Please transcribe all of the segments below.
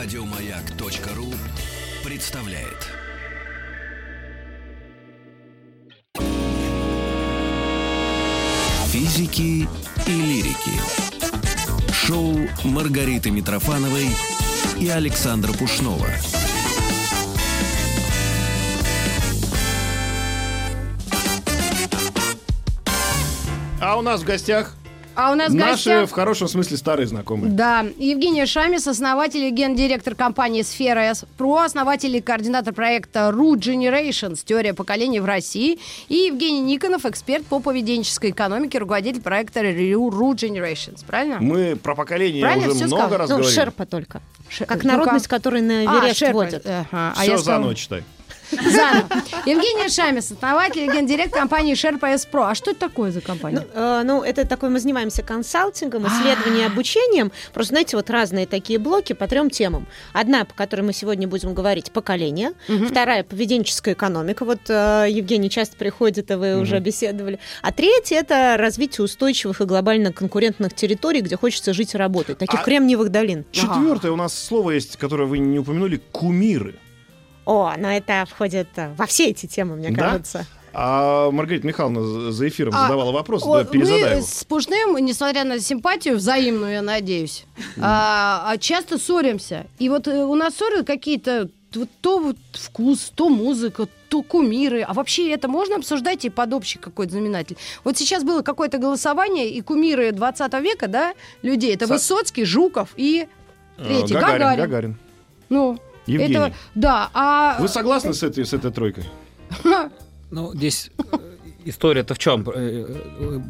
Радиомаяк.ру представляет. Физики и лирики. Шоу Маргариты Митрофановой и Александра Пушнова. А у нас в гостях А у нас наши, гостях... в хорошем смысле, старые знакомые. Да, Евгения Шамис, основатель и гендиректор компании «Сфера С», про основатель и координатор проекта «Root Generations. Теория поколений в России», и Евгений Никонов, эксперт по поведенческой экономике, руководитель проекта «Root Generations». Правильно? Мы про поколение Правильно уже много сказал? раз Ну, говорили. шерпа только. Ше- Как ну-ка. народность, которая на А, Эверест Шерпа. водят. Ага, а Все я заново сказала- читай. Заново. Евгения Шамис, основатель и гендиректор компании «Шерпа С Про». А что это такое за Ну, компания? э, ну, это такой, мы занимаемся консалтингом, исследованием, обучением. Просто, знаете, вот разные такие блоки по трем темам. Одна, по которой мы сегодня будем говорить, поколение. Вторая, поведенческая экономика. Вот э, Евгений часто приходит, и вы уже беседовали. А третья, это развитие устойчивых и глобально конкурентных территорий, где хочется жить и работать. Таких А- кремниевых долин. Четвертое у нас слово есть, которое вы не упомянули, кумиры. О, но это входит э, во все эти темы, мне Да? кажется. А Маргарита Михайловна за- эфиром А, задавала вопрос, О, да, перезадай мы его. с Пушным, несмотря на симпатию взаимную, я надеюсь, а, а часто ссоримся. И вот э, у нас ссоры какие-то вот то вот вкус, то музыка, то кумиры. А вообще это можно обсуждать и под общий какой-то знаменатель. Вот сейчас было какое-то голосование, и кумиры 20 века, да, людей, это Со- Высоцкий, Жуков и Э, третий, Гагарин, Гагарин. Гагарин. Ну, Евгений. это, да, а... Вы согласны с этой, с этой тройкой? Ну, здесь э, история-то в чем?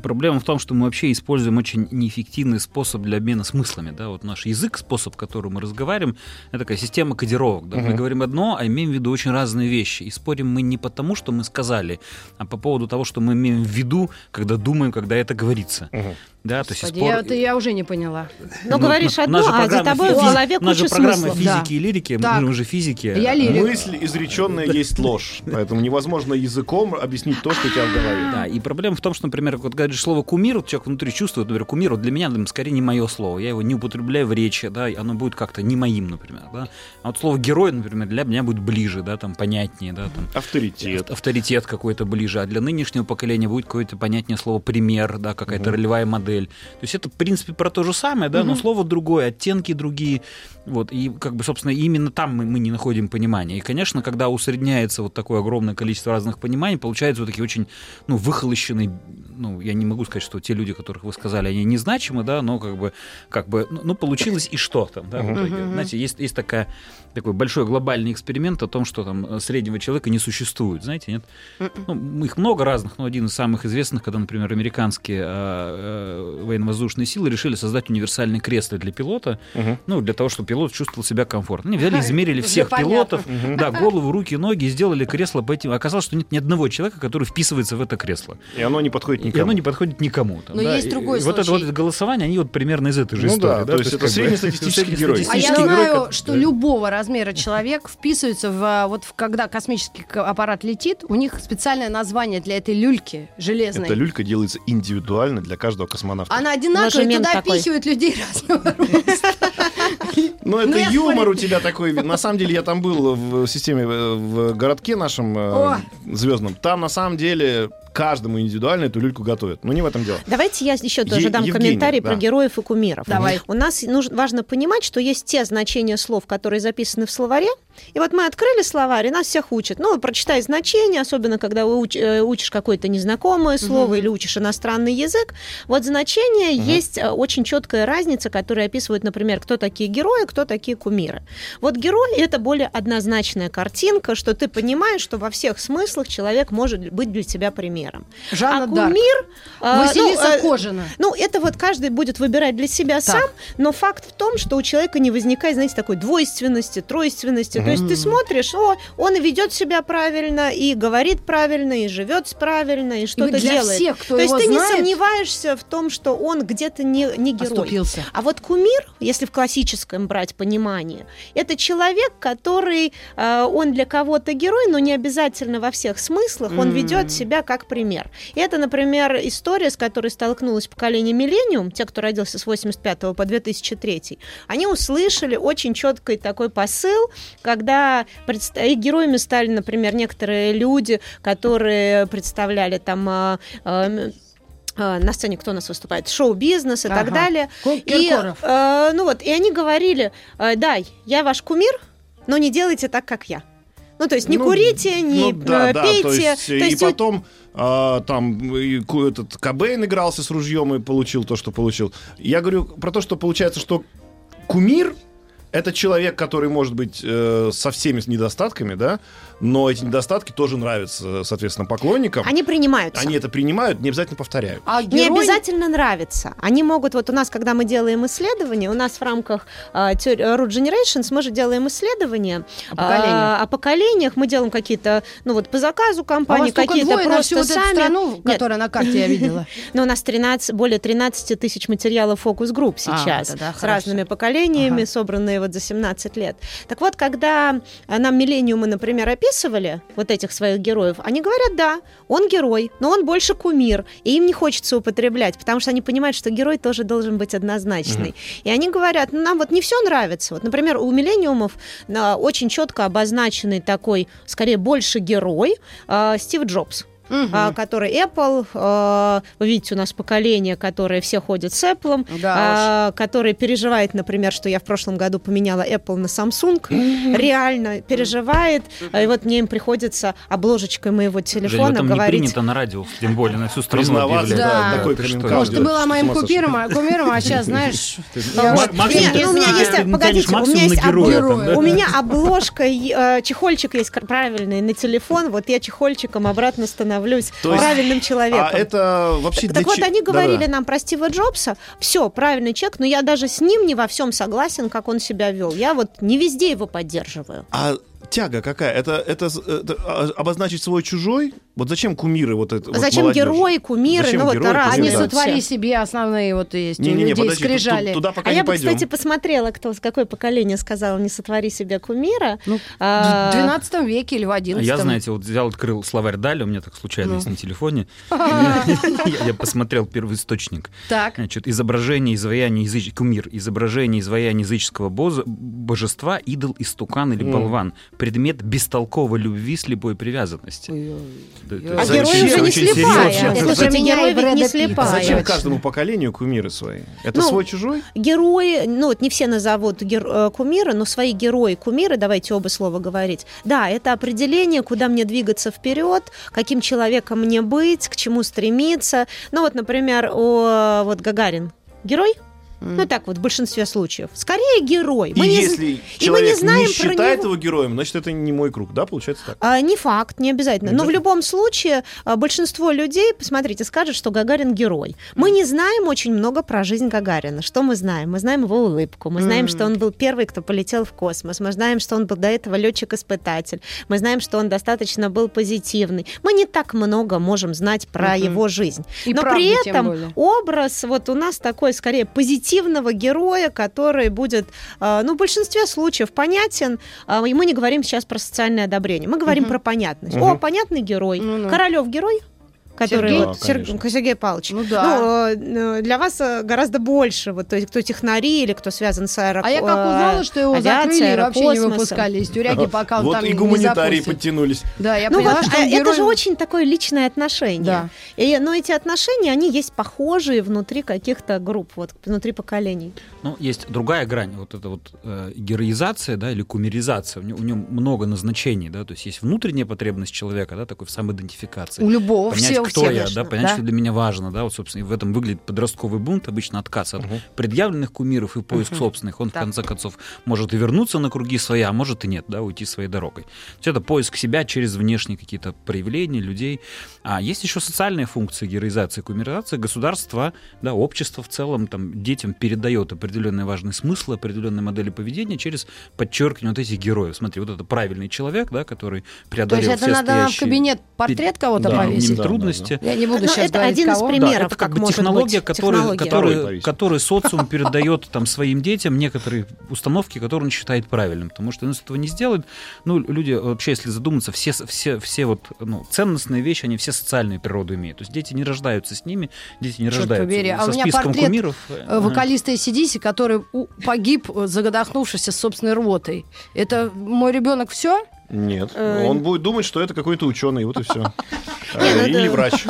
Проблема в том, что мы вообще используем очень неэффективный способ для обмена смыслами. Да? Вот наш язык, способ, которым мы разговариваем, это такая система кодировок. Да? Мы Мгм. говорим одно, а имеем в виду очень разные вещи. И спорим мы не потому, что мы сказали, а по поводу того, что мы имеем в виду, когда думаем, когда это говорится. Мгм. Да, то есть Господи, спор- я, это я уже не поняла. Но Ну, говоришь одно, а за тобой в физи- голове у нас же куча программа смыслов. физики Да. и лирики, Так. мы же физики. Я лирик. Мысль изреченная есть ложь, поэтому невозможно языком объяснить то, что у тебя в голове. Да, и проблема в том, что, например, вот говоришь слово кумир, вот человек внутри чувствует, например, кумир, вот для меня, например, скорее не мое слово, я его не употребляю в речи, да, и оно будет как-то не моим, например, да. А вот слово герой, например, для меня будет ближе, да, там понятнее, да, там Авторитет. авторитет какой-то ближе, а для нынешнего поколения будет какое-то понятнее слово пример, да, какая-то ролевая модель. То есть это, в принципе, про то же самое, да, но слово другое, оттенки другие, вот, и, как бы, собственно, именно там мы, мы не находим понимания. И, конечно, когда усредняется вот такое огромное количество разных пониманий, получаются вот такие очень, ну, выхолощенные, ну, я не могу сказать, что те люди, которых вы сказали, они незначимы, да, но как бы, как бы, ну, ну, получилось и что там, да, в итоге. Знаете, есть, есть такая, такой большой глобальный эксперимент о том, что там э, среднего человека не существует, знаете, нет? Ну, их много разных, но один из самых известных, когда, например, американские э, э, военно-воздушные силы решили создать универсальное кресло для пилота, Мгм. ну, для того, чтобы пилот чувствовал себя комфортно. Они взяли, измерили всех пилотов, да, голову, руки, ноги, и сделали кресло по этим. Оказалось, что нет ни одного человека, который вписывается в это кресло. И оно не подходит И никому. оно не подходит никому. там, Но да. есть И- другой и Вот это случай. вот это голосование, они вот примерно из этой же Ну истории. да, то есть это среднестатистический герой. А я знаю, что да. любого размера человек вписывается в а, вот в- когда космический аппарат летит, у них специальное название для этой люльки железной. Эта люлька делается индивидуально для каждого космонавта. Она одинаковая, туда такой. пихивают людей разного роста. Ну, это Ну, юмор у тебя такой. На самом деле, я там был в системе, э, в городке нашем О. э, звездном. Там, на самом деле, каждому индивидуально эту люльку готовят. Ну, не в этом дело. Давайте я еще тоже Е- дам Евгений, комментарий да. про героев и кумиров. Давай. У нас нужно, важно понимать, что есть те значения слов, которые записаны в словаре. И вот мы открыли словарь, и нас всех учат. Ну, прочитай значения, особенно когда вы уч- э, учишь какое-то незнакомое слово или учишь иностранный язык. Вот значения есть э, очень четкая разница, которая описывает, например, кто такие герои, кто такие кумиры. Вот герой это более однозначная картинка, что ты понимаешь, что во всех смыслах человек может быть для тебя примером. Жанна а Дарк. кумир... э, Василиса ну, Кожина. ну, это вот каждый будет выбирать для себя сам, но факт в том, что у человека не возникает, знаете, такой двойственности, тройственности. То есть ты смотришь, о, он ведет себя правильно, и говорит правильно, и живет правильно, и что-то для делает. всех, кто То есть ты знает- не сомневаешься в том, что он где-то не, не герой. Оступился. А вот кумир, если в классическом брать понимание, это человек, который, э, он для кого-то герой, но не обязательно во всех смыслах, он М. ведет себя как пример. И это, например, история, с которой столкнулось поколение миллениум, те, кто родился с 85 по 2003, они услышали очень четкий такой посыл, когда предста- и героями стали, например, некоторые люди, которые представляли там а, а, на сцене кто у нас выступает, шоу-бизнес и так Ага. далее. Ко- И, Киркоров. э, ну вот, и они говорили, э, да, я ваш кумир, но не делайте так, как я. Ну, то есть не Ну, курите, не ну, да, э, да, пейте. то есть, То и есть у- потом а, там и этот Кобейн игрался с ружьем и получил то, что получил. Я говорю про то, что получается, что кумир это человек, который может быть э, со всеми недостатками, да, но эти недостатки тоже нравятся, соответственно, поклонникам. Они принимаются. Они это принимают, не обязательно повторяют. А Не герой- обязательно нравится. Они могут, вот у нас, когда мы делаем исследования, у нас в рамках а, теор- Root Generations мы же делаем исследования О поколениях. а, о поколениях. Мы делаем какие-то, ну вот по заказу А компании, только какие-то двое на просто всю вот эту сами. страну, Нет, которая на карте я видела. Но у нас 13, более 13 тысяч материалов фокус-групп А, сейчас тогда с хорошо. разными поколениями, Ага. собранные вот за 17 лет. Так вот, когда а, нам миллениумы, например, описывали вот этих своих героев, они говорят, да, он герой, но он больше кумир, и им не хочется употреблять, потому что они понимают, что герой тоже должен быть однозначный. И они говорят, ну, нам вот не все нравится. Вот, например, у миллениумов а, очень четко обозначенный такой, скорее, больше герой а, Стив Джобс Мгм. а, который Apple. а, Вы видите, у нас поколение, которое все ходят с Apple, Да а, которое переживает, например, что я в прошлом году поменяла Apple на Samsung. Реально переживает. А, И вот мне им приходится обложечкой моего телефона не говорить. принято на радио, тем более на всю страну Признаваться, объявлять. да, такой ты что? Может, ты была моим кумиром, а кумиром, а сейчас, знаешь... у меня есть- погодите, у меня есть да? У меня обложка, э, чехольчик есть правильный на телефон. Вот я чехольчиком обратно становлюсь То есть- правильным человеком. А это вообще Так, для вот они Да-да. говорили нам про Стива Джобса, все, правильный человек, но я даже с ним не во всем согласен, как он себя вел. Я вот не везде его поддерживаю. А тяга какая? Это, это, это, а, обозначить свой чужой? Вот зачем кумиры вот это? вот Зачем молодежи? герои, кумиры, Зачем ну вот герои, разные. Они Да. вот сотвори себе основные вот есть у Не-не-не, людей подожди, тут- скрижали. туда пока А не я бы, пойдем. кстати, посмотрела, кто с какое поколение сказал «не сотвори себе кумира». Ну, А, В 12 веке или в 11 А я, знаете, вот взял, открыл словарь Дали, у меня так случайно Ну. есть на телефоне. Я я посмотрел первоисточник. Так. Значит, изображение, изваяние языч... кумир, изображение, изваяние языческого боза- божества, идол, истукан или болван, предмет бестолковой любви, слепой привязанности. А герой уже не слепая. Слушайте, герой ведь не слепая. Зачем каждому поколению кумиры свои? Это Ну, свой чужой? Герои, ну вот не все назовут э, кумиры, но свои герои кумиры, давайте оба слова говорить. Да, это определение, куда мне двигаться вперед, каким человеком мне быть, к чему стремиться. Ну вот, например, о, вот Гагарин герой. Ну так вот, в большинстве случаев. Скорее герой. И Мы не з- если и мы не человек знаем не считает него. его героем, значит, это не мой круг, да, получается так? А, не факт, не обязательно. Не Но в обязательно. любом случае а, большинство людей, посмотрите, скажут, что Гагарин герой. Мы не знаем очень много про жизнь Гагарина. Что мы знаем? Мы знаем его улыбку. Мы знаем, что он был первый, кто полетел в космос. Мы знаем, что он был до этого летчик-испытатель. Мы знаем, что он достаточно был позитивный. Мы не так много можем знать про его жизнь. И Но правда, при тем этом более. образ вот у нас такой скорее позитивного героя, который будет, э, ну, в большинстве случаев понятен. А, И мы не говорим сейчас про социальное одобрение. Мы говорим Мгм. про понятность. Мгм. О, понятный герой. Ну-ну. Королев герой. Который Сергей? вот, Да, Сер-. Сергей Павлович. Ну да. Ну, э, для вас э, гораздо больше, вот, то есть кто технари или кто связан с аэро... А я как э, узнала, что его авиацией, закрыли и вообще не выпускали из тюряги, пока он Вот там и гуманитарии подтянулись. Да, я ну поняла, вот, что а он это герой- же очень такое личное отношение. Да. И, но эти отношения, они есть похожие внутри каких-то групп, вот, внутри поколений. Ну, есть другая грань, вот это вот э, героизация, да, или кумеризация, у нее, у нее много назначений, да, то есть есть внутренняя потребность человека, да, такой в самоидентификации. У любого, понять, все, кто я, конечно, да, понять, да. что для меня важно, да, вот, собственно, и в этом выглядит подростковый бунт, обычно отказ от Мгм. предъявленных кумиров и поиск Мгм. собственных. Он, Так. в конце концов, может и вернуться на круги свои, а может и нет, да, уйти своей дорогой. То есть это поиск себя через внешние какие-то проявления людей. А есть еще социальные функции героизации, кумиризации. Государство, да, общество в целом там детям передает определенные важные смыслы, определенные модели поведения через подчеркивание вот этих героев. Смотри, вот это правильный человек, да, который То преодолел есть это все надо нам в стоящие кабинет портрет кого-то Да, повесить? Трудности возможности. Я не буду Ну, сейчас это говорить, один из кого. примеров. Да, это как как бы может технология, быть которая, технология. которой социум передает там своим детям некоторые установки, которые он считает правильным. Потому что если этого не сделают, ну, люди вообще, если задуматься, все, все, все вот ну, ценностные вещи, они все социальные природу имеют. То есть дети не рождаются с ними, дети не Черт рождаются побери, а со у меня списком портрет, кумиров. Э. Вокалиста ACDC, который погиб, э, задохнувшись собственной рвотой. Это мой ребенок все? Нет. Э, Он будет думать, что это какой-то ученый, вот и все. Ну Или это- врач.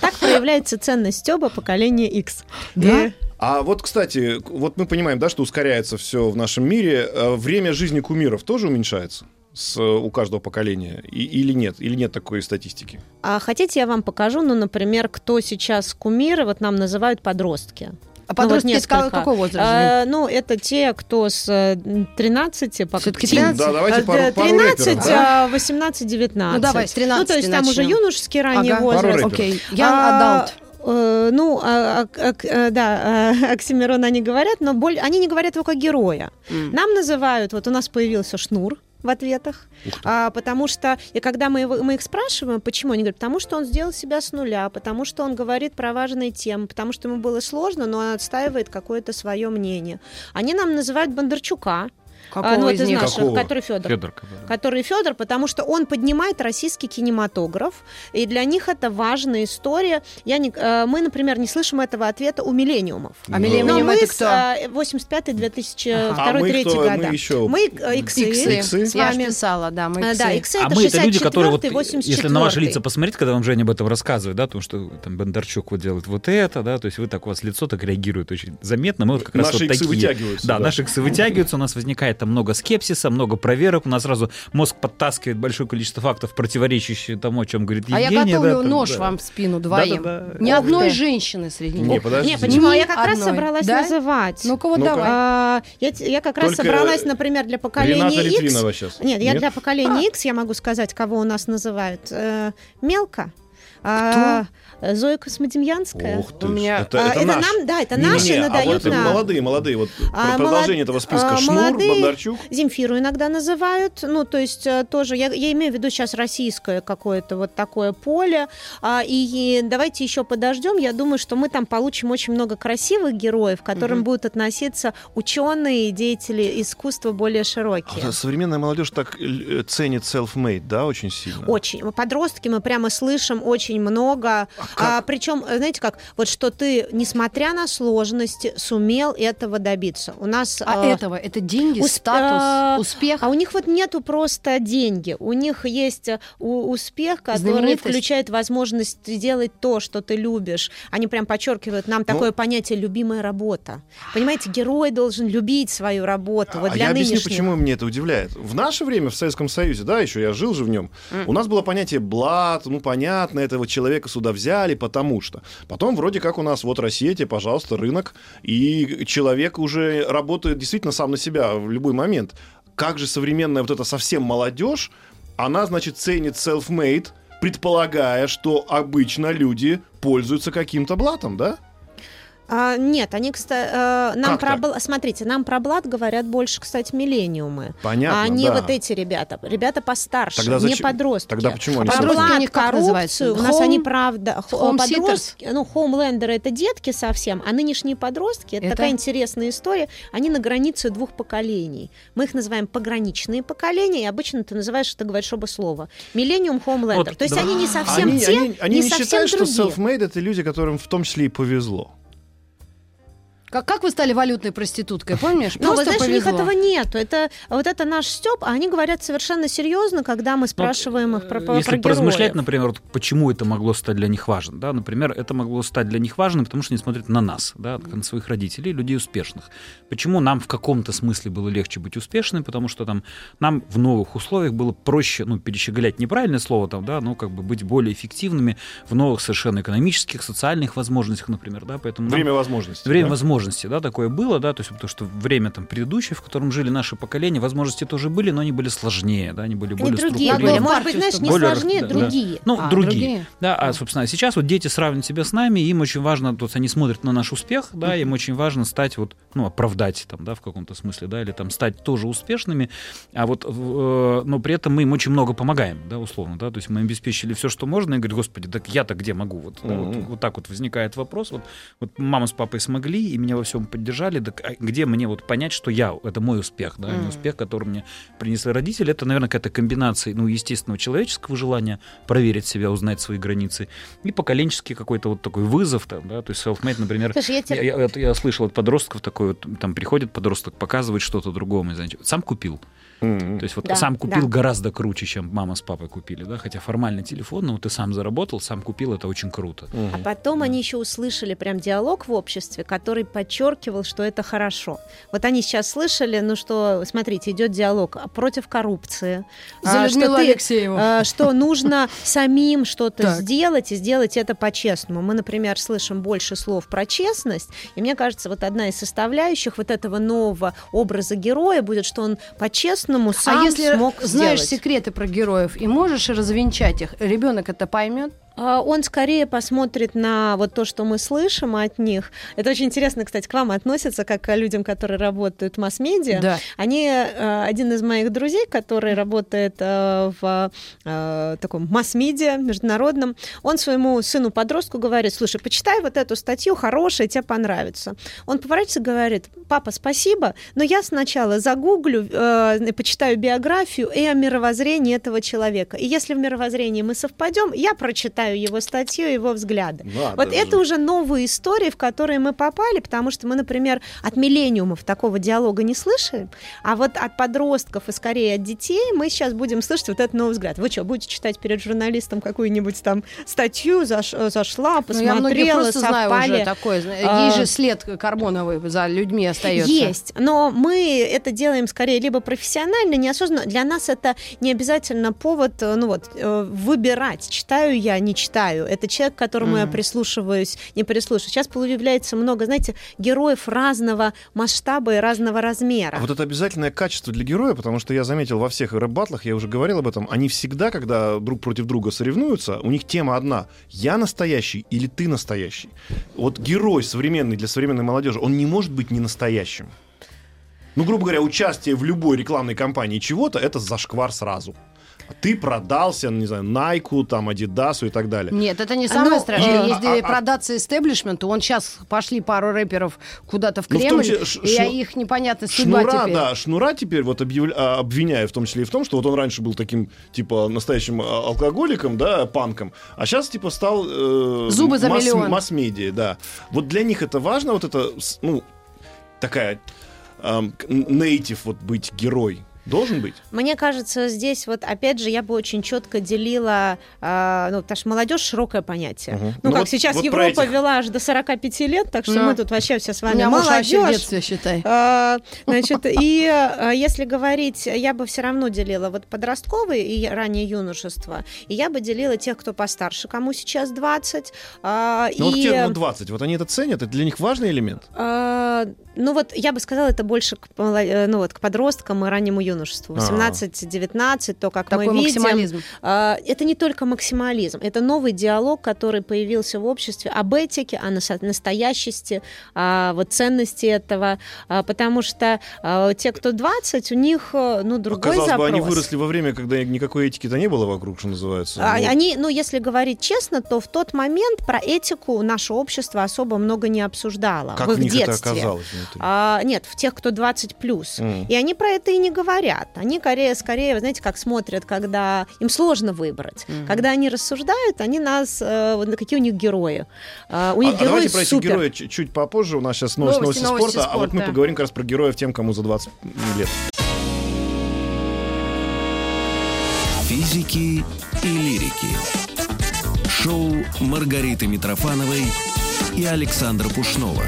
Так проявляется ценность Стёба поколения X. Да? И- А вот, кстати, вот мы понимаем, да, что ускоряется все в нашем мире. Э, Время жизни кумиров тоже уменьшается с, э, у каждого поколения? И- или нет? Или нет такой статистики? А хотите, я вам покажу, ну, например, кто сейчас кумиры, вот нам называют подростки. А Ну, вот подростки несколько. какой возраст? А, ну, это те, кто с э, 13 по Всё-таки тем- 13? Да, давайте э, пару, пару 13, рэперов, да? а 18, 19. Ну, давай, с 13 Ну, то есть там уже начнем. юношеский ранний Ага. возраст. Пару. Окей, young А, adult. э, ну, а, а, а, э, да, а, Оксимирон они говорят, но боль- они не говорят его как героя. М. Нам называют, вот у нас появился шнур в ответах, а, потому что, и когда мы, его- мы их спрашиваем, почему, они говорят, потому что он сделал себя с нуля, потому что он говорит про важные темы, потому что ему было сложно, но он отстаивает какое-то свое мнение. Они нам называют Бондарчука, Какого а, ну, из это них? наш, Какого? который Федор Федор Кабаров. который Федор, потому что он поднимает российский кинематограф, и для них это важная история. Я не, э, мы, например, не слышим этого ответа у миллениумов. А миллениум Но мы это кто? э, 85-2002 А мы 2003 кто? года. Мы еще- Мы э, иксы. Иксы. Иксы. С Я вами. писала, да, мы иксы. Да, иксы А это мы это люди, которые вот, 64-й, если на ваши 84-й. лица посмотреть, когда вам Женя об этом рассказывает, да, потому что там Бондарчук вот делает вот это, да, то есть вы так, у вас лицо так реагирует очень заметно, мы вот как раз Наши вот иксы такие. вытягиваются, Да, да. наши иксы вытягиваются, у нас возникает там много скепсиса, много проверок, у нас сразу мозг подтаскивает большое количество фактов, противоречащих тому, о чем говорит А я Евгения. готовлю да, там, нож да. вам в спину двоим. Да-да-да. Ни Ух одной ты. женщины среди Не, них. подожди. Не, почему? А я Ни как раз одной. собралась Да? называть. Ну-ка вот Ну-ка. давай. А, я, я как раз Только собралась, например, для поколения Рената X. Литвинова сейчас. Нет, я для поколения X, я могу сказать, кого у нас называют. Э, мелко. А, Зоя Космодемьянская. Ух ты У меня- это, А, это это наш. нам, да, это Не-не-не, наши а надают вот нам. молодые, молодые, вот А, продолжение молод- этого списка. а, Шнур, молодые- Бондарчук. Земфиру иногда называют, ну, то есть э, тоже, я, я имею в виду сейчас российское какое-то вот такое поле, А, и давайте еще подождем, я думаю, что мы там получим очень много красивых героев, к которым Мгм. будут относиться ученые, деятели искусства более широкие. А Современная молодежь так э, ценит self-made, да, очень сильно. Очень. Подростки мы прямо слышим очень много. А, причем, э, знаете как, вот что ты, несмотря на сложности, сумел этого добиться. У нас... А э, этого? Это деньги, усп- статус, а, успех? А у них вот нету просто деньги. У них есть э, у- успех, который включает возможность делать то, что ты любишь. Они прям подчеркивают нам такое понятие «любимая работа». Понимаете, герой должен любить свою работу. Вот а для я объясню, нынешних. почему мне это удивляет. В наше время, в Советском Союзе, да, еще я жил же в нем, у нас было понятие блат, ну, понятно, этого человека сюда взяли, потому что. Потом вроде как у нас, вот Россия, тебе, пожалуйста, рынок, и человек уже работает действительно сам на себя в любой момент. Как же современная вот эта совсем молодежь, она, значит, ценит self-made, предполагая, что обычно люди пользуются каким-то блатом, да? А, нет, они, кстати, нам Как про так? бла- смотрите, нам про блат говорят больше, кстати, миллениумы. Понятно, а не да. вот эти ребята. Ребята постарше, Тогда не зачем- подростки. тогда почему они Про блат, коррупцию, у нас Home- они, правда, home подростки, ну, хоумлендеры это детки совсем, а нынешние подростки, это, Это? такая интересная история, они на границе двух поколений. Мы их называем пограничные поколения, и обычно ты называешь, ты говоришь оба слова. Миллениум, хоумлендер. Вот, То есть да. они не совсем они, те, они, они не, не, совсем считают, что другие. self-made это люди, которым в том числе и повезло. Как, как вы стали валютной проституткой, помнишь? Ну, Просто знаешь, у них повезло. этого нету. Это вот это наш Степ, а они говорят совершенно серьезно, когда мы спрашиваем их про, про, Ну, Если про поразмышлять, героев. например, вот почему это могло стать для них важным, да, например, это могло стать для них важным, потому что они смотрят на нас, да, на своих родителей, людей успешных. Почему нам в каком-то смысле было легче быть успешным, потому что там нам в новых условиях было проще, ну, перещеголять неправильное слово там, да, но как бы быть более эффективными в новых совершенно экономических, социальных возможностях, например, да, поэтому нам- Время возможностей. Время да? возможностей. Возможности, да, такое было, да, то есть потому что время там предыдущее, в котором жили наши поколения, возможности тоже были, но они были сложнее, да, они были Они более другие структурированные. Может быть, знаешь, не Более сложнее, да, да. другие. Ну, А, другие. другие. Да, а, собственно, сейчас вот дети сравнивают себя с нами, им очень важно, вот они смотрят на наш успех, да, им очень важно стать вот, ну, оправдать там, да, в каком-то смысле, да, или там стать тоже успешными, а вот, э, но при этом мы им очень много помогаем, да, условно, да, то есть мы им обеспечили все, что можно, и говорят, господи, так я-то где могу? Вот, да, вот, вот так вот возникает вопрос, вот, вот мама с папой смогли, и меня во всем поддержали, так а где мне вот понять, что я, это мой успех, да, а не успех, который мне принесли родители, это, наверное, какая-то комбинация, ну, естественного человеческого желания проверить себя, узнать свои границы, и поколенческий какой-то вот такой вызов, там, да, то есть self-made, например, Слушай, я я, тебе... я- это я слышал от подростков такое, вот, там приходит подросток, показывает что-то другому, знаете, сам купил. То есть вот Да, сам купил да. гораздо круче, чем мама с папой купили, да, хотя формально телефон, но ты сам заработал, сам купил, это очень круто. А Мгм. потом они еще услышали прям диалог в обществе, который подчеркивал, что это хорошо. Вот они сейчас слышали, ну что, смотрите, идет диалог против коррупции. За а, что, ты, а, что нужно самим что-то сделать и сделать это по-честному. Мы, например, слышим больше слов про честность, и мне кажется, вот одна из составляющих вот этого нового образа героя будет, что он по-честному сам а если смог знаешь сделать. секреты про героев и можешь развенчать их, ребенок это поймет? А, Он скорее посмотрит на вот то, что мы слышим от них. Это очень интересно, кстати, к вам относится, как к людям, которые работают в масс-медиа. Да. Они, э, один из моих друзей, который работает э, в э, таком масс-медиа международном, он своему сыну-подростку говорит, слушай, почитай вот эту статью, хорошая, тебе понравится. Он поворачивается и говорит, папа, спасибо, но я сначала загуглю, почитаю биографию и о мировоззрении этого человека. И если в мировоззрении мы совпадем, я прочитаю его статью, его взгляды. Надо Вот же. это уже новые истории, в которые мы попали, потому что мы, например, от миллениумов такого диалога не слышали, а вот от подростков и скорее от детей мы сейчас будем слышать вот этот новый взгляд. Вы что, будете читать перед журналистом какую-нибудь там статью, заш- зашла, Ну, я посмотрела, просто знаю уже совпали? такое. А. Есть же след карбоновый за людьми остается. Есть, но мы это делаем скорее либо профессионально, неосознанно. Для нас это не обязательно повод, э, ну вот, э, выбирать, читаю я, не читаю. Это человек, к которому я Мгм. прислушиваюсь, не прислушиваюсь. Сейчас появляется много, знаете, героев разного масштаба и разного размера. А вот это обязательное качество для героя, потому что я заметил во всех рэп-батлах, я уже говорил об этом, они всегда, когда друг против друга соревнуются, у них тема одна. Я настоящий или ты настоящий? Вот герой современный для современной молодежи, он не может быть не настоящим. Ну, грубо говоря, участие в любой рекламной кампании чего-то — это зашквар сразу. Ты продался, не знаю, Найку, там, Адидасу и так далее. Нет, это не А, самое ну, страшное. и- Если а- а- продаться истеблишменту, он сейчас пошли пару рэперов куда-то в Ну, в Кремль, числе ш- и я шну- их непонятно судьба Шнура, теперь. да, Шнура теперь вот объявля- а, обвиняю в том числе и в том, что вот он раньше был таким, типа, настоящим а, алкоголиком, да, панком, а сейчас, типа, стал... э, Зубы за масс- миллион. Масс-медиа, да. Вот для них это важно, вот это, ну, такая нейтив вот быть герой. Должен быть? Мне кажется, здесь вот опять же я бы очень четко делила, а, ну, потому что молодежь широкое понятие. Мгм. Ну, Ну как вот- сейчас вот Европа этих. вела аж до 45 лет, так что Да. мы тут вообще все с У вами меня муж в молодежь. детстве, считай. А, Значит, и а, если говорить, я бы все равно делила вот подростковые и раннее юношество, и я бы делила тех, кто постарше, кому сейчас 20. а, Ну, вот те, ну, 20, вот они это ценят, это для них важный элемент. ну вот я бы сказала, это больше к, э, ну, вот, к подросткам и раннему юношеству. А. 18-19, то, как Такой мы видим. максимализм. А, Это не только максимализм, это новый диалог, который появился в обществе об этике, о нас- настоящести, о вот ценности этого, а, потому что а, те, кто 20, у них э, ну другой Казалось запрос. бы, они выросли во время, когда никакой этики-то не было вокруг, что называется. А, Вот. Они, ну, если говорить честно, то в тот момент про этику наше общество особо много не обсуждало Как в в них это детстве. оказалось внутри? А, нет, в тех, кто 20 плюс. М. И они про это и не говорят. Они скорее, скорее, вы знаете, как смотрят, когда им сложно выбрать. Мгм. Когда они рассуждают, они нас, э, какие у них герои. А, у них А- а герои давайте про этих супер. героев чуть, чуть попозже. У нас сейчас новости, Новости, новости, новости спорта, а вот мы спорта. поговорим как раз про героев тем, кому за 20 лет. Физики и лирики. Шоу Маргариты Митрофановой и Александра Пушнова.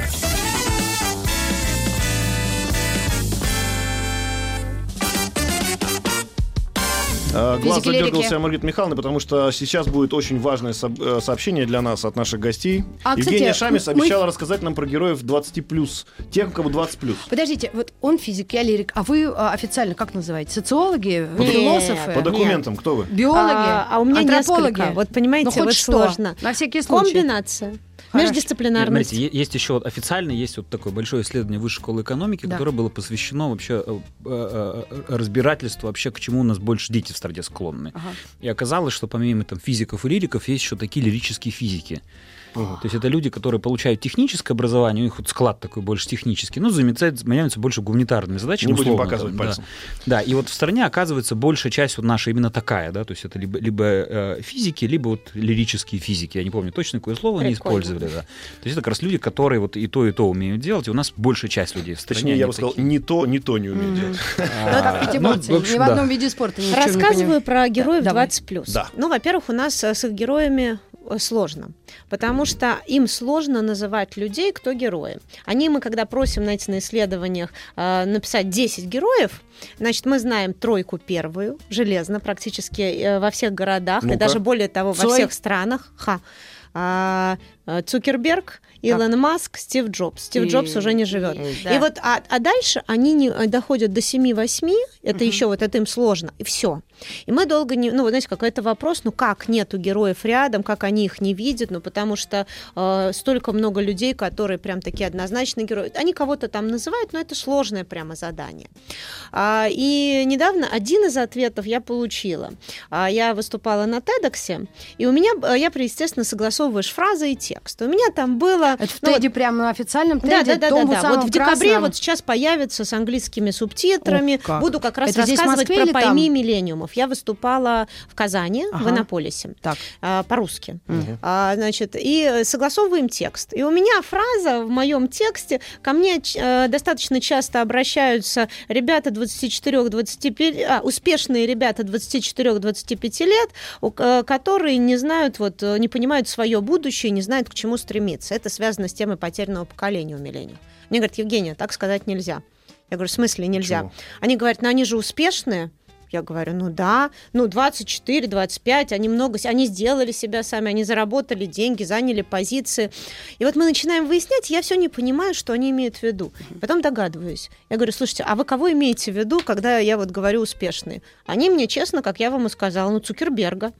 Глаз Физики, лирики. задергался Маргарита Михайловна, потому что сейчас будет очень важное со- э, сообщение для нас от наших гостей. А, кстати, Евгения Шамис мы- обещала рассказать нам про героев 20+, тех, у кого 20+. Подождите, вот он физик, я лирик, а вы а, официально как называете? Социологи, Нет. философы, По документам кто вы? биологи, А, а у меня антропологи? несколько. Вот понимаете, Ну, хоть вот что, сложно. на всякий случай. Комбинация. Хорошо. Междисциплинарность. Смотрите, е- есть еще вот официально есть вот такое большое исследование Высшей школы экономики, Да. которое было посвящено вообще э, э, э, разбирательству вообще, к чему у нас больше дети в стране склонны. Ага. И оказалось, что помимо там физиков и лириков есть еще такие лирические физики. То есть это люди, которые получают техническое образование, у них вот склад такой больше технический, ну, занимаются, больше гуманитарными задачами. Не будем условно, показывать там, пальцем. Да. да, и вот в стране оказывается большая часть вот наша именно такая, да, то есть это либо, либо э, физики, либо вот лирические физики. Я не помню точно, какое слово они Прикольно. Использовали, да. То есть это как раз люди, которые вот и то, и то умеют делать, и у нас большая часть людей в стране. Точнее, я бы сказал, не то, не то не умею делать. А, ну, в общем, ни в одном виде спорта Рассказываю про героев Давай. 20 Да. Ну, во-первых, у нас э, с их героями э, сложно, потому что им сложно называть людей, кто герои. Они, мы когда просим, знаете, на исследованиях э, написать 10 героев, значит, мы знаем тройку первую, железно, практически э, во всех городах, и Ну-ка. даже более того, во Цой. всех странах. Ха. А, э, Цукерберг, Илон Маск, Стив Джобс. Стив И- Джобс уже не живет. и- да. И вот, а, а дальше они не, э, доходят до 7-8, это Мгм. еще вот это им сложно, и все. И мы долго не, ну, вот знаете, какой-то вопрос, ну как нету героев рядом, как они их не видят, ну потому что э, столько много людей, которые прям такие однозначные герои. Они кого-то там называют, но это сложное прямо задание. А, и недавно один из ответов я получила. А, я выступала на TEDx, и у меня, э, я, естественно, согласовываешь фразы и текст. У меня там было... Это в ну, вот Теде прям на официальном да, Теде, да, да, да, да. самом Вот в декабре красном. вот сейчас появится с английскими субтитрами. Ох, как. Буду как раз Это рассказывать про или там? пойми миллениумов. Я выступала в Казани, в Ага. Иннополисе, Так. а, по-русски. Мгм. А, значит, и согласовываем текст. И у меня фраза в моем тексте, ко мне э, достаточно часто обращаются ребята 24-25, а, успешные ребята 24-25 лет, у- э, которые не знают, вот, э, не понимают свое будущее, не знают, к чему стремиться. Это связано с темой потерянного поколения у миллениумов. Мне говорят, Евгения, так сказать нельзя. Я говорю, в смысле нельзя? Почему? Они говорят, ну они же успешные. Я говорю, ну да, ну 24, 25, они много, они сделали себя сами, они заработали деньги, заняли позиции. И вот мы начинаем выяснять, я все не понимаю, что они имеют в виду. Потом догадываюсь. Я говорю, слушайте, а вы кого имеете в виду, когда я вот говорю успешные? Они мне честно, как я вам и сказала, ну Цукерберга.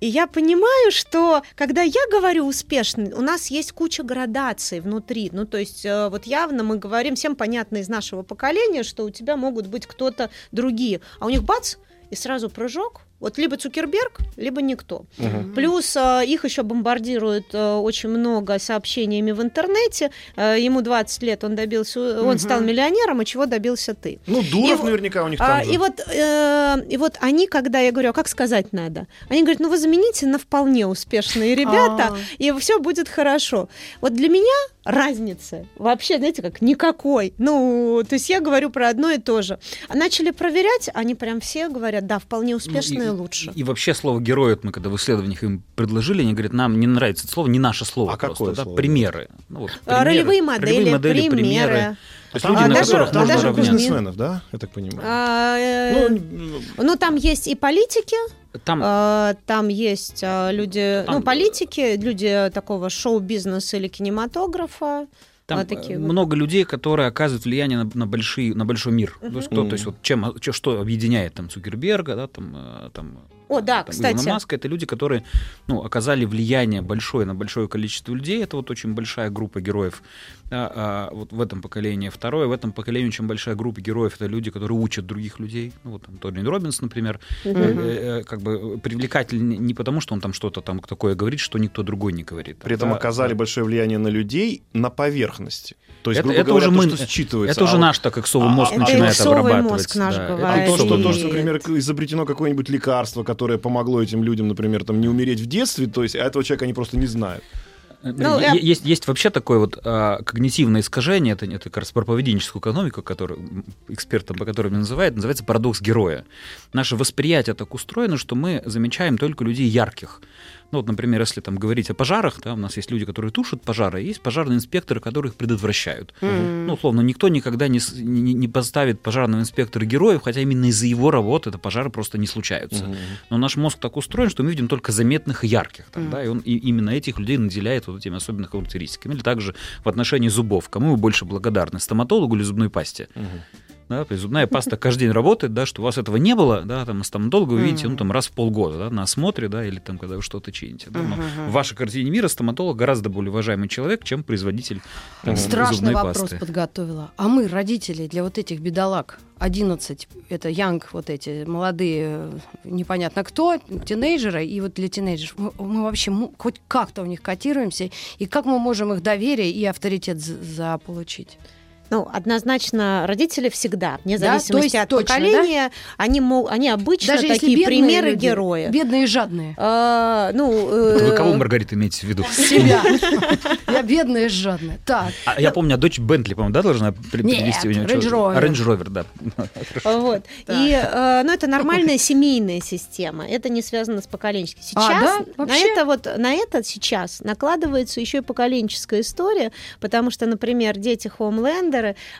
И я понимаю, что когда я говорю успешный, у нас есть куча градаций внутри. Ну, то есть, э, вот явно мы говорим, всем понятно из нашего поколения, что у тебя могут быть кто-то другие. А у них бац, и сразу прыжок. Вот либо Цукерберг, либо никто. Мгм. Плюс э, их еще бомбардируют э, очень много сообщениями в интернете. Э, ему 20 лет, он добился, он Мгм. стал миллионером, а чего добился ты? Ну, Дуров И наверняка у них А, там же. и, вот, э, и вот они, когда я говорю, а как сказать надо? Они говорят, ну вы замените на вполне успешные ребята, и все будет хорошо. Вот для меня разницы вообще, знаете, как никакой. Ну, то есть я говорю про одно и то же. Начали проверять, они прям все говорят, да, вполне успешные Ну, и- лучше. И, вообще слово герой, вот мы когда в исследованиях им предложили, они говорят, нам не нравится это слово, не наше слово. А просто, какое да, слово? Примеры. Ну, вот, А, примеры. Ролевые модели, Ролевые примеры. То есть А люди, там на даже- которых а можно даже равняться. бизнесменов, да? Я так понимаю. А, э, Ну, ну, там есть и политики, Там А, Там есть а, люди, Там- ну, политики, люди такого шоу-бизнеса или кинематографа. Там Вот такие э, вот. много людей, которые оказывают влияние на, на большие, на большой мир. То есть, кто, то есть вот чем, что объединяет там Цукерберга, да, там, э, там О, да, там, кстати. Илона Маска, это люди, которые ну, оказали влияние большое на большое количество людей. Это вот очень большая группа героев а, а, вот в этом поколении. Второе, в этом поколении очень большая группа героев это люди, которые учат других людей. Ну, вот там Тони Робинс, например, Мгм. э, э, как бы привлекательный не- потому, что он там что-то там такое говорит, что никто другой не говорит. При этом оказали да. большое влияние на людей на поверхности. То есть, Это- грубо это говоря, уже то, мы- что считывается. Это уже А вот- наш так иксовый а- мозг а- начинает иксовый обрабатывать. мозг наш да, это бывает. А то, что, и- то, что, например, изобретено какое-нибудь лекарство, которое помогло этим людям, например, там, не умереть в детстве, то есть а этого человека они просто не знают. Ну, Е- я- есть, есть вообще такое вот а, когнитивное искажение, это, это как раз про поведенческую экономику, которую экспертом, по которому называют, называется парадокс героя. Наше восприятие так устроено, что мы замечаем только людей ярких. Ну вот, например, если там говорить о пожарах, да, у нас есть люди, которые тушат пожары, есть пожарные инспекторы, которые их предотвращают. Ну, условно, никто никогда не, не, не поставит пожарного инспектора героев, хотя именно из-за его работы это пожары просто не случаются. Но наш мозг так устроен, что мы видим только заметных и ярких. там, да, и он и именно этих людей наделяет вот этими особенными характеристиками. Или также в отношении зубов. Кому вы больше благодарны, стоматологу или зубной пасте? Да, то есть зубная паста каждый день работает, да, что у вас этого не было, да, там, стоматолога вы видите, ну, там, раз в полгода, да, на осмотре, да, или там, когда вы что-то чините. да. Но в вашей картине мира стоматолог гораздо более уважаемый человек, чем производитель там, Страшный зубной вопрос пасты. подготовила. А мы, родители, для вот этих бедолаг, 11, это янг, вот эти молодые, э, непонятно кто, тинейджеры, и вот для тинейджеров, мы, мы вообще хоть как-то у них котируемся, и как мы можем их доверие и авторитет за- заполучить? Ну, однозначно, родители всегда, вне Да? зависимости То есть от точно, поколения, они, мо- они обычно Даже если такие бедные примеры люди, героя. Бедные и жадные. А, ну, э, Вы кого, Маргарита, имеете в виду? Себя. Я бедная и жадная. Так. А я помню, а дочь Бентли, по-моему, да, должна привести у него чего- Rover. Range Rover, да. Вот. И, э, ну, это нормальная семейная система. Это не связано с поколенческой. А, Сейчас да? на это вот на это сейчас накладывается еще и поколенческая история, потому что, например, дети Хоумлендеры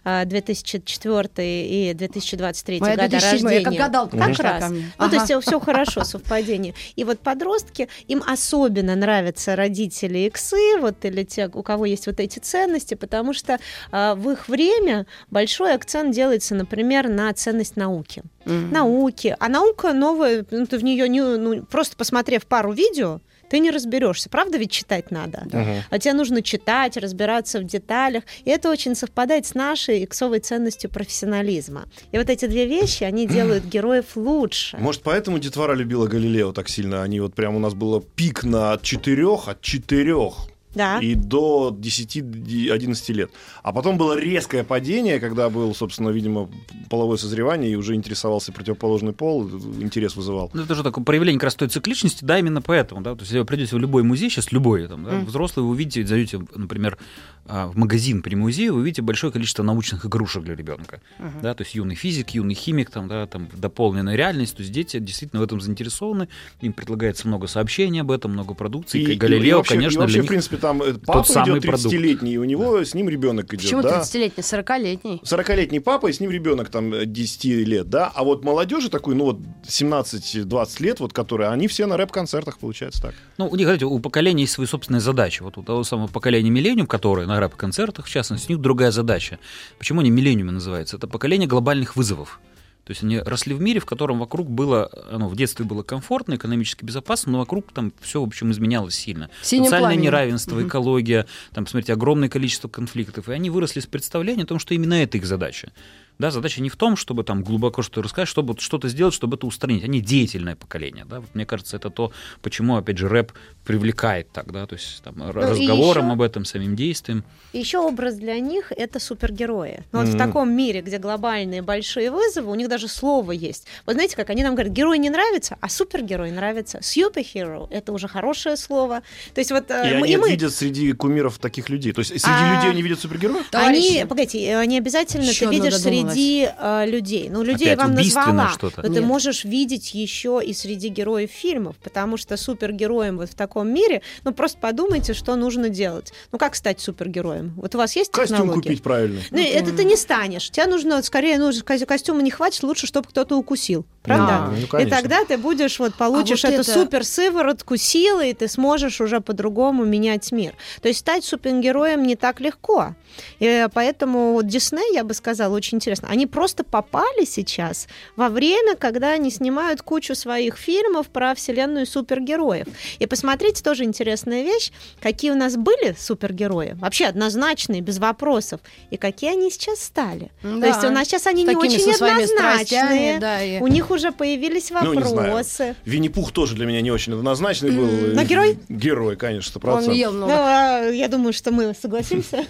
э, 2004 и 2023 Моя года 2007, рождения. я как гадалка, Как раз. Ну, то есть все хорошо, совпадение. И вот подростки, им особенно нравятся родители иксы, вот или те, у кого есть вот эти ценности, потому что а, в их время большой акцент делается, например, на ценность науки. Мгм. Науки. А наука новая, ну, ты в нее не, ну, просто посмотрев пару видео, ты не разберешься. Правда ведь читать надо? А тебе нужно читать, разбираться в деталях. И это очень совпадает с нашей иксовой ценностью профессионализма. И вот эти две вещи, они делают героев лучше. Может, поэтому детвора любила Галилео так сильно? Они вот прям у нас было пик на четырех, от четырех Да. и до 10-11 лет. А потом было резкое падение, когда был, собственно, видимо, половое созревание, и уже интересовался противоположный пол, интерес вызывал. Ну, это же такое проявление как раз той цикличности, да, именно поэтому, да, то есть, если вы придете в любой музей, сейчас любой, там, да, Мгм. взрослый, вы увидите, зайдете, например, в магазин при музее, вы увидите большое количество научных игрушек для ребенка, Мгм. да, то есть юный физик, юный химик, там, да, там, дополненная реальность, то есть дети действительно в этом заинтересованы, им предлагается много сообщений об этом, много продукции, и, Галилео, вообще, и конечно, вообще, для в них принципе, там э, папа самый идет 30-летний, и у него с ним ребенок идет, Почему да? 30-летний, 40-летний? 40-летний папа, и с ним ребенок там э, 10 лет, да, а вот молодежи такой, ну вот 17-20 лет, вот которые, они все на рэп-концертах, получается так. Ну, у них, знаете, у поколения есть свои собственные задачи. Вот у того самого поколения миллениум, которое на рэп-концертах, в частности, у них другая задача. Почему они миллениумы называются? Это поколение глобальных вызовов. То есть они росли в мире, в котором вокруг было, ну, в детстве было комфортно, экономически безопасно, но вокруг там все, в общем, изменялось сильно. Синим Социальное пламенем. неравенство, Мгм. экология, там, смотрите, огромное количество конфликтов. И они выросли с представлением о том, что именно это их задача. Да, задача не в том, чтобы там глубоко что-то рассказать, чтобы что-то сделать, чтобы это устранить. Они деятельное поколение. Да? Вот мне кажется, это то, почему, опять же, рэп привлекает так, да, то есть там, и разговором еще- об этом, самим действием. Еще образ для них это супергерои. Но вот в таком мире, где глобальные большие вызовы, у них даже слово есть. Вы знаете, как они нам говорят, герой не нравится, а супергерой нравится. Superhero это уже хорошее слово. То есть вот э, И мы- они и мы- видят среди кумиров таких людей. То есть среди А- людей они видят супергероев? Они, погодите, они обязательно Ещё ты видишь додумалась. Среди э, людей. Ну, людей Опять вам назвала. что-то. Но ты Нет. можешь видеть еще и среди героев фильмов, потому что супергероем вот в таком мире, ну просто подумайте, что нужно делать. Ну как стать супергероем? Вот у вас есть Костюм технология? купить правильно. Ну, это ты не станешь. Тебе нужно вот, скорее, ну, ко- костюма не хватит, лучше, чтобы кто-то укусил. Правда? А, ну, и тогда ты будешь, вот, получишь А вот эту это- супер сыворотку силы, и ты сможешь уже по-другому менять мир. То есть стать супергероем не так легко. И поэтому вот Дисней, я бы сказала, очень интересно. Они просто попали сейчас во время, когда они снимают кучу своих фильмов про вселенную супергероев. И посмотрите, тоже интересная вещь, какие у нас были супергерои, вообще однозначные, без вопросов, и какие они сейчас стали. То есть у нас сейчас они не очень со своими страстями, однозначные. да, и- У них уже появились Ну, не знаю. вопросы. Винни-Пух тоже для меня не очень однозначный был. Но герой? Герой, конечно, сто Он ел Ну, много. а, я думаю, что мы согласимся.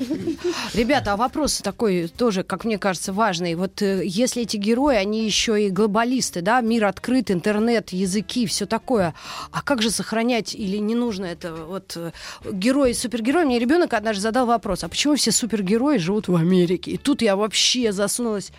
Ребята, а вопрос такой тоже, как мне кажется, важный. Вот э, если эти герои, они еще и глобалисты, да, мир открыт, интернет, языки, все такое. А как же сохранять или не нужно это? Вот э, герои, супергерои. Мне ребенок однажды задал вопрос, а почему все супергерои живут в Америке? И тут я вообще засунулась.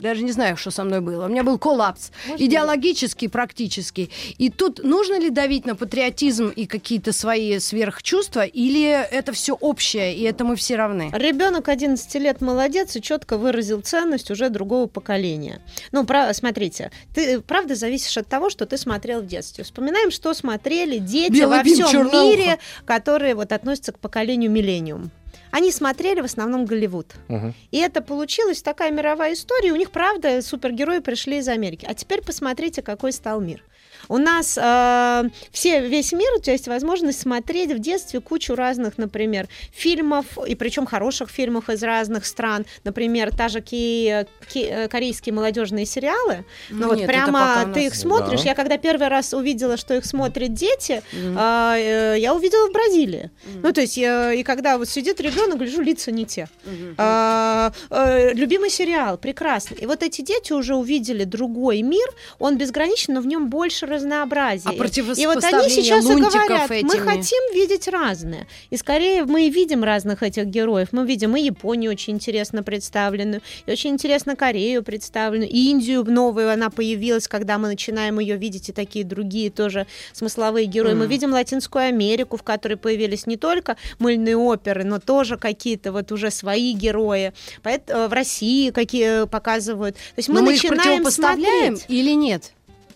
Даже не знаю, что со мной было. У меня был коллапс. идеологический практически. И тут нужно ли давить на патриотизм и какие-то свои сверхчувства, или это все общее, и это мы все равны? Ребенок 11 лет молодец и четко выразил ценность уже другого поколения. Ну, про, смотрите, ты правда зависишь от того, что ты смотрел в детстве. Вспоминаем, что смотрели дети Белый во всем мире, которые вот относятся к поколению миллениум. Они смотрели в основном Голливуд. Мгм. И это получилась такая мировая история. У них, правда, супергерои пришли из Америки. А теперь посмотрите, какой стал мир. У нас э, все, весь мир, у тебя есть возможность смотреть в детстве кучу разных, например, фильмов, и причем хороших фильмов из разных стран. Например, та же ки- ки- э, корейские молодежные сериалы. Ну, вот Нет, это прямо ты нас- их смотришь. Да. Я когда первый раз увидела, что их смотрят дети, а, э, я увидела в Бразилии. Мгм. Ну, то есть, э, и когда вот сидит ребенок, гляжу, лица не те. А, э, любимый сериал, прекрасный. И вот эти дети уже увидели другой мир, он безграничен, но в нем больше разнообразия. А И вот они сейчас и говорят, мы этими. хотим видеть разное. И скорее мы и видим разных этих героев. Мы видим и Японию очень интересно представленную, и очень интересно Корею представленную, и Индию новую, она появилась, когда мы начинаем ее видеть, и такие другие тоже смысловые герои. Мы Мгм. видим Латинскую Америку, в которой появились не только мыльные оперы, но тоже какие-то вот уже свои герои. Поэт- э, в России какие показывают. То есть мы Но мы их начинаем противопоставляем смотреть. или нет?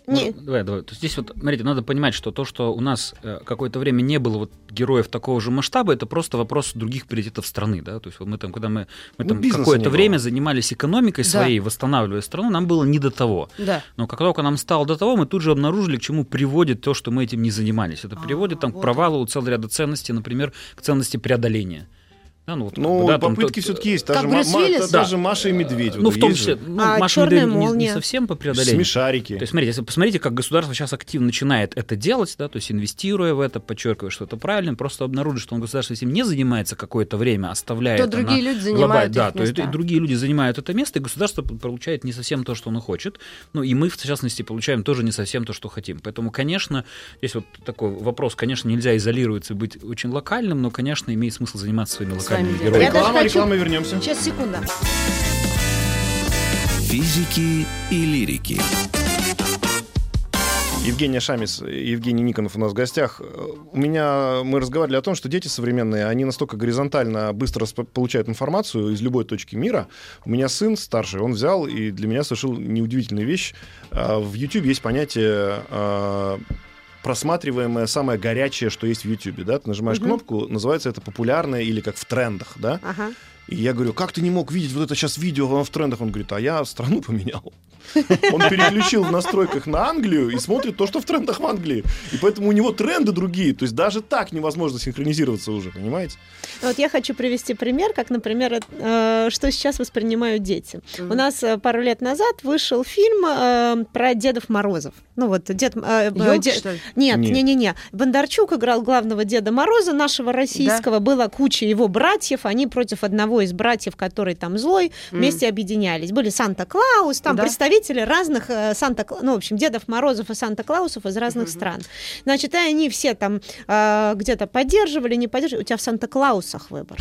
Не- Ну, давай, давай. То есть здесь вот, смотрите, надо понимать, что то, что у нас э, какое-то время не было вот героев такого же масштаба, это просто вопрос других приоритетов страны, да. То есть вот мы там, когда мы, мы Ну, там не какое-то было. время занимались экономикой Да. своей, восстанавливая страну, нам было не до того. Да. Но как только нам стало до того, мы тут же обнаружили, к чему приводит то, что мы этим не занимались. Это А, приводит там, вот к провалу целого ряда ценностей, например, к ценности преодоления. Да, ну, вот, Ну, да, попытки все-таки есть. Как Даже, Брюс Ма- Уиллис? даже Да. Маша и Медведь. Ну, вот в том есть числе, же. ну, А, Маша «Чёрная Медведь не- не, молния». совсем по преодолению. Смешарики. То есть, смотрите, если посмотрите, как государство сейчас активно начинает это делать, да, то есть инвестируя в это, подчеркивая, что это правильно, просто обнаружили, что он государство этим не занимается какое-то время, оставляя То другие на люди глобаль- занимают да, их то есть места. и другие люди занимают это место, и государство получает не совсем то, что оно хочет. Ну и мы, в частности, получаем тоже не совсем то, что хотим. Поэтому, конечно, здесь вот такой вопрос, конечно, нельзя изолироваться и быть очень локальным, но, конечно, имеет смысл заниматься своими С вами даже Реклама, реклама, вернемся. Сейчас, секунда. Физики и лирики. Евгения Шамис, Евгений Никонов у нас в гостях. У меня мы разговаривали о том, что дети современные, они настолько горизонтально быстро получают информацию из любой точки мира. У меня сын старший, он взял и для меня совершил неудивительную вещь. А, В YouTube есть понятие а, просматриваемое самое горячее, что есть в YouTube, да, ты нажимаешь Мгм. кнопку, называется это популярное или как в трендах, да, Ага. и я говорю, как ты не мог видеть вот это сейчас видео, оно в трендах? Он говорит, а я страну поменял. Он переключил в настройках на Англию и смотрит то, что в трендах в Англии. И поэтому у него тренды другие. То есть даже так невозможно синхронизироваться уже, понимаете? Вот я хочу привести пример, как, например, э, что сейчас воспринимают дети. У нас э, пару лет назад вышел фильм э, про Дедов Морозов. Ну вот Дед... э, э, Ёлки, де- что ли? Нет, не-не-не. Бондарчук играл главного Деда Мороза, нашего российского. Была куча его братьев. Они против одного из братьев, который там злой, вместе объединялись. Были Санта-Клаус, там Да. представители разных э, Санта... Ну, в общем, Дедов Морозов и Санта-Клаусов из разных стран. Значит, и они все там э, где-то поддерживали, не поддерживали. У тебя в Санта-Клаусах выбор.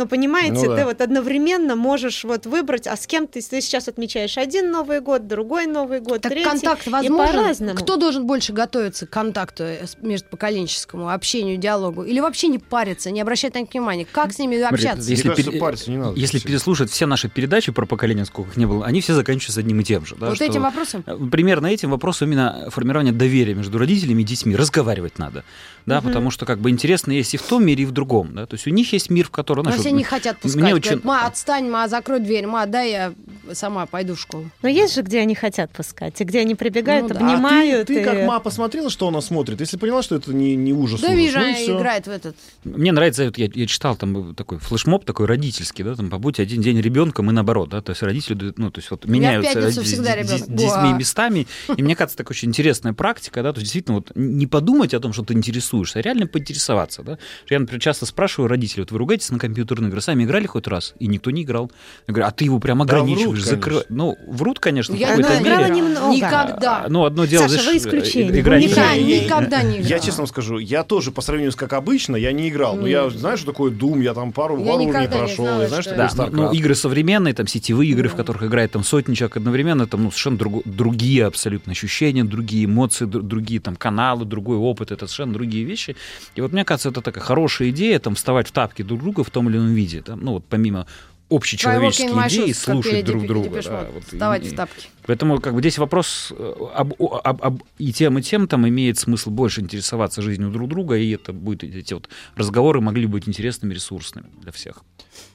Ну, понимаете, Ну да. ты вот одновременно можешь вот выбрать, а с кем ты, ты сейчас отмечаешь один Новый год, другой Новый год, Так третий. контакт и возможен? Кто должен больше готовиться к контакту э, междупоколенческому общению, диалогу? Или вообще не париться, не обращать на них внимания? Как с ними общаться? Если Мне кажется, пере- париться не надо. Если совсем. переслушать все наши передачи про поколение, сколько их не было, они все заканчиваются одним и тем же. да, вот что- этим вопросом? Э, Примерно этим вопросом именно формирование доверия между родителями и детьми. Разговаривать надо. Да, потому что как бы интересно есть и в том мире, и в другом. Да? То есть у них есть мир, в котором... Но знаешь, не хотят мне пускать, очень- говорят, ма, отстань, ма, закрой дверь, ма, дай я сама пойду в школу. Но есть же, где они хотят пускать, и где они прибегают, Ну да. обнимают. А ты, ты и- как ма посмотрела, что она смотрит? Если поняла, что это не, не ужас, Да ужас, вижу, ну она играет в этот. Мне нравится, вот я, я читал там такой флешмоб такой родительский, да, там побудь один день ребенком и наоборот, да, то есть родители, ну, то есть вот меняются роди- всегда детьми местами, и мне кажется, такая очень интересная практика, да, то есть действительно вот не подумать о том, что ты интересуешься, а реально поинтересоваться, да. Я, например, часто спрашиваю родителей, вот вы ругаетесь на компьютерные игры, сами играли хоть раз? И никто не играл. Я говорю, а ты его прям Да, ограничиваешь. Врут закрывать. Ну, врут, конечно, в Я какой-то Она играла мере. немного. Никогда. А, Ну, одно дело, Саша, знаешь, вы исключение. э, играть. Никогда, никогда не играла. Я честно вам скажу, я тоже по сравнению с как обычно, я не играл. Но я знаю, что такое Doom, я там пару, Я пару уровней прошел. знала, я знаю, что такое Да, ну, StarCraft. ну, игры современные, там сетевые игры, в которых играет там сотни человек одновременно, там ну, совершенно друг- другие абсолютно ощущения, другие эмоции, дру- другие там каналы, другой опыт, это совершенно другие вещи. И вот мне кажется, это такая хорошая идея, там вставать в тапки друг друга в том или ином виде, там, ну вот помимо общечеловеческие идеи, слушать друг друга. Да, вот, и- в тапки. Поэтому как бы здесь вопрос э, об, об- об- и тем, и тем там имеет смысл больше интересоваться жизнью друг друга, и это будет эти вот разговоры могли быть интересными, ресурсными для всех.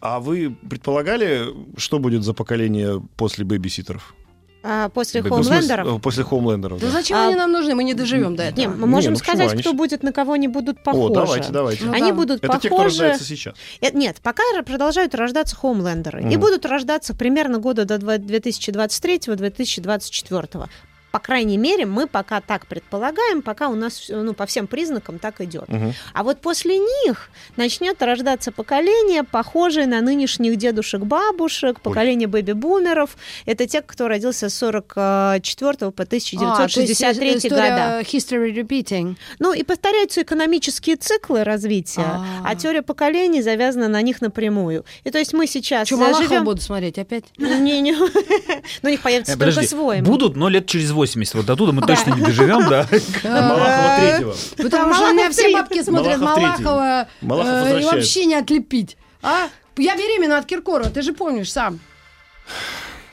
А вы предполагали, что будет за поколение после бэбиситеров? А после Ну, Ну, смысле, хоумлендеров? э, После хоумлендеров, Да да. зачем А- они нам нужны? Мы не доживем до этого. Не, мы можем Не, ну почему? сказать, Они кто ж- будет на кого не будут О, похожи. давайте, давайте. Ну Они да. будут Это те, кто похожи. рождается сейчас. Э, Нет, пока продолжают рождаться хоумлендеры. И Мгм. будут рождаться примерно года до 2023-2024. По крайней мере, мы пока так предполагаем, пока у нас ну, по всем признакам так идет. Мгм. А вот после них начнет рождаться поколение, похожее на нынешних дедушек-бабушек, поколение бэби-бумеров. Это те, кто родился с 44 по А, то есть 1963 история года. History repeating. Ну и повторяются экономические циклы развития, А. а, теория поколений завязана на них напрямую. И то есть мы сейчас Что, э, Малахова живем... буду смотреть опять? Не, не. Ну, у них появится Э, только свой. будут, но лет через 80. Вот до туда мы точно не доживем, да. Малахова третьего. Потому что у меня все бабки смотрят. Малахова Малахов э, и вообще не отлепить. А? Я беременна от Киркорова, ты же помнишь сам.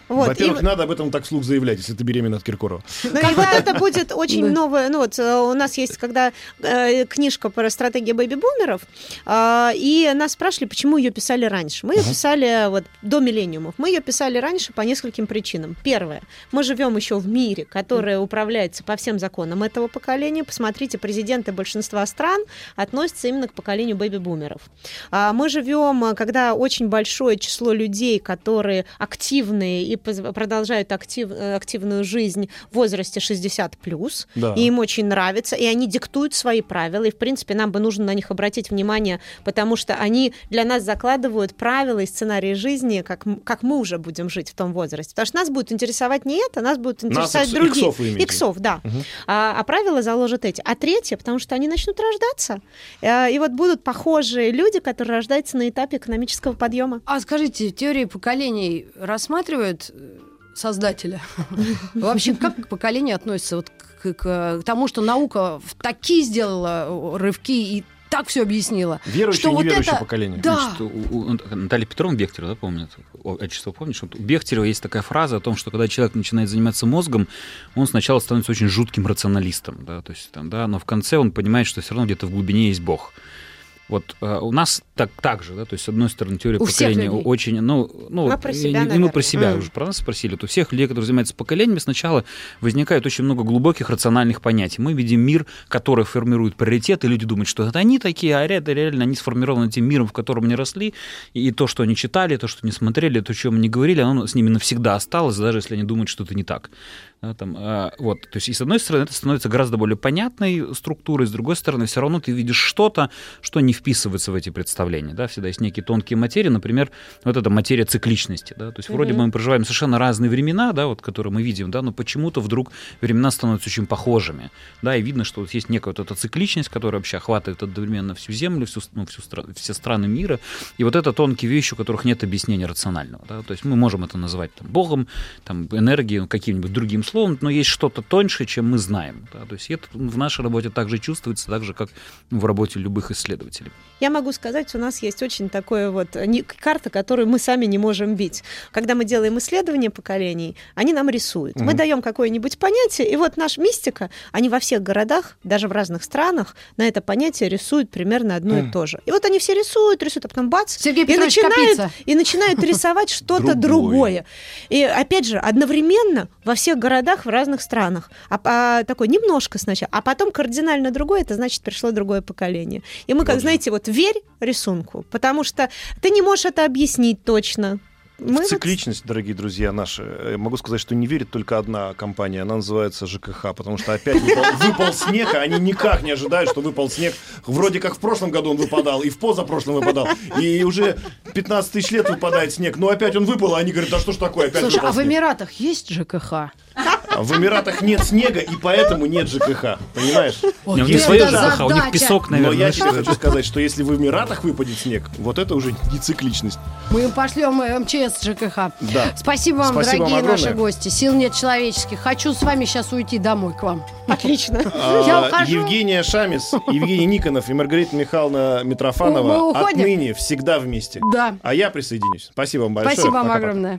Вот, и Во-первых, вот- надо об этом так вслух заявлять, если ты беременна от Киркорова. Ну и вот это будет очень новое. Ну вот э, у нас есть когда э, книжка про стратегию бэби-бумеров, э, и нас спрашивали, почему ее писали раньше. Мы ее писали вот до миллениумов. Мы ее писали раньше по нескольким причинам. Первое, мы живем еще в мире, который управляется по всем законам этого поколения. Посмотрите, президенты большинства стран относятся именно к поколению бэби-бумеров. А Мы живем, э, когда очень большое число людей, которые активные и продолжают актив- э, активную жизнь в возрасте 60 плюс, Да. и им очень нравится, и они диктуют свои правила, и в принципе нам бы нужно на них обратить внимание, потому что они для нас закладывают правила и сценарии жизни, как, как мы уже будем жить в том возрасте. Потому что нас будет интересовать не это, нас будут интересовать икс- другие. иксов? Иксов, да. А, а правила заложат эти. А третье, потому что они начнут рождаться. Э, И вот будут похожие люди, которые рождаются на этапе экономического подъема. А скажите, теории поколений рассматривают э, создателя? Вообще, как к поколению относится вот к, к- к тому, что наука в такие сделала э, рывки и так все объяснила? Верующее Что и вот неверующее это- поколение. Да. Значит, у, у Натальи Петровны Бехтерева, да, помнит? Отчество помнишь? Вот у Бехтерева есть такая фраза о том, что когда человек начинает заниматься мозгом, он сначала становится очень жутким рационалистом, да, то есть там, да, но в конце он понимает, что все равно где-то в глубине есть Бог. Вот э, у нас так, так же, да, то есть, с одной стороны, теория У поколения очень, ну, ну, Мы про и- себя, и, мы наверное. про себя Мгм. уже, про нас спросили. Вот у всех людей, которые занимаются поколениями, сначала возникает очень много глубоких рациональных понятий. Мы видим мир, который формирует приоритеты, люди думают, что это они такие, а это реально они сформированы тем миром, в котором они росли, и то, что они читали, то, что они смотрели, то, о чем они говорили, оно с ними навсегда осталось, даже если они думают, что это не так. Да, там, а, вот, то есть, и с одной стороны, это становится гораздо более понятной структурой, с другой стороны, все равно ты видишь что-то, что не вписывается в эти представления. Да? Всегда есть некие тонкие материи, например, вот эта материя цикличности. Да? То есть, вроде бы мы проживаем совершенно разные времена, да, вот, которые мы видим, да, но почему-то вдруг времена становятся очень похожими. Да, и видно, что вот есть некая вот эта цикличность, которая вообще охватывает одновременно всю Землю, всю, ну, всю стра- все страны мира. И вот это тонкие вещи, у которых нет объяснения рационального. Да? То есть мы можем это называть там, Богом, там, энергией, каким-нибудь другим словом, но есть что-то тоньше, чем мы знаем. Да? То есть это в нашей работе также чувствуется, так же, как в работе любых исследователей. Я могу сказать, у нас есть очень такое вот не- карта, которую мы сами не можем бить. Когда мы делаем исследования поколений, они нам рисуют. Мы Мгм. даем какое-нибудь понятие, и вот наш мистика, они во всех городах, даже в разных странах, на это понятие рисуют примерно одно и Мгм. то же. И вот они все рисуют, рисуют, а потом бац, Сергей и начинают, и начинают рисовать что-то Другое. другое. И опять же, одновременно во всех городах, в разных странах. А, а, такой немножко сначала, а потом кардинально другое, это значит, пришло другое поколение. И мы, как Вот же. знаете, вот верь рисунку, потому что ты не можешь это объяснить точно. мы вот- Цикличность, дорогие друзья наши. э, Могу сказать, что не верит только одна компания. Она называется ЖКХ, потому что опять выпал, выпал снег, а они никак не ожидают, что выпал снег. Вроде как в прошлом году он выпадал, и в позапрошлом выпадал. И уже 15 тысяч лет выпадает снег. Но опять он выпал, а они говорят, да что ж такое, опять Слушай, выпал а в снег». Эмиратах есть ЖКХ? В Эмиратах нет снега, и поэтому нет ЖКХ. Понимаешь? Вот Не, у них задача. ЖКХ, у них песок, Но наверное. я тебе хочу сказать, что если в Эмиратах выпадет снег, вот это уже не цикличность. Мы им пошлем э, МЧС ЖКХ. Да. Спасибо вам, Спасибо вам дорогие наши огромное. гости. Сил нет человеческих. Хочу с вами сейчас уйти домой к вам. Отлично. Я А, ухожу. Евгения Шамис, Евгений Никонов и Маргарита Михайловна Митрофанова отныне всегда вместе. Да. А я присоединюсь. Спасибо вам большое. Спасибо вам огромное.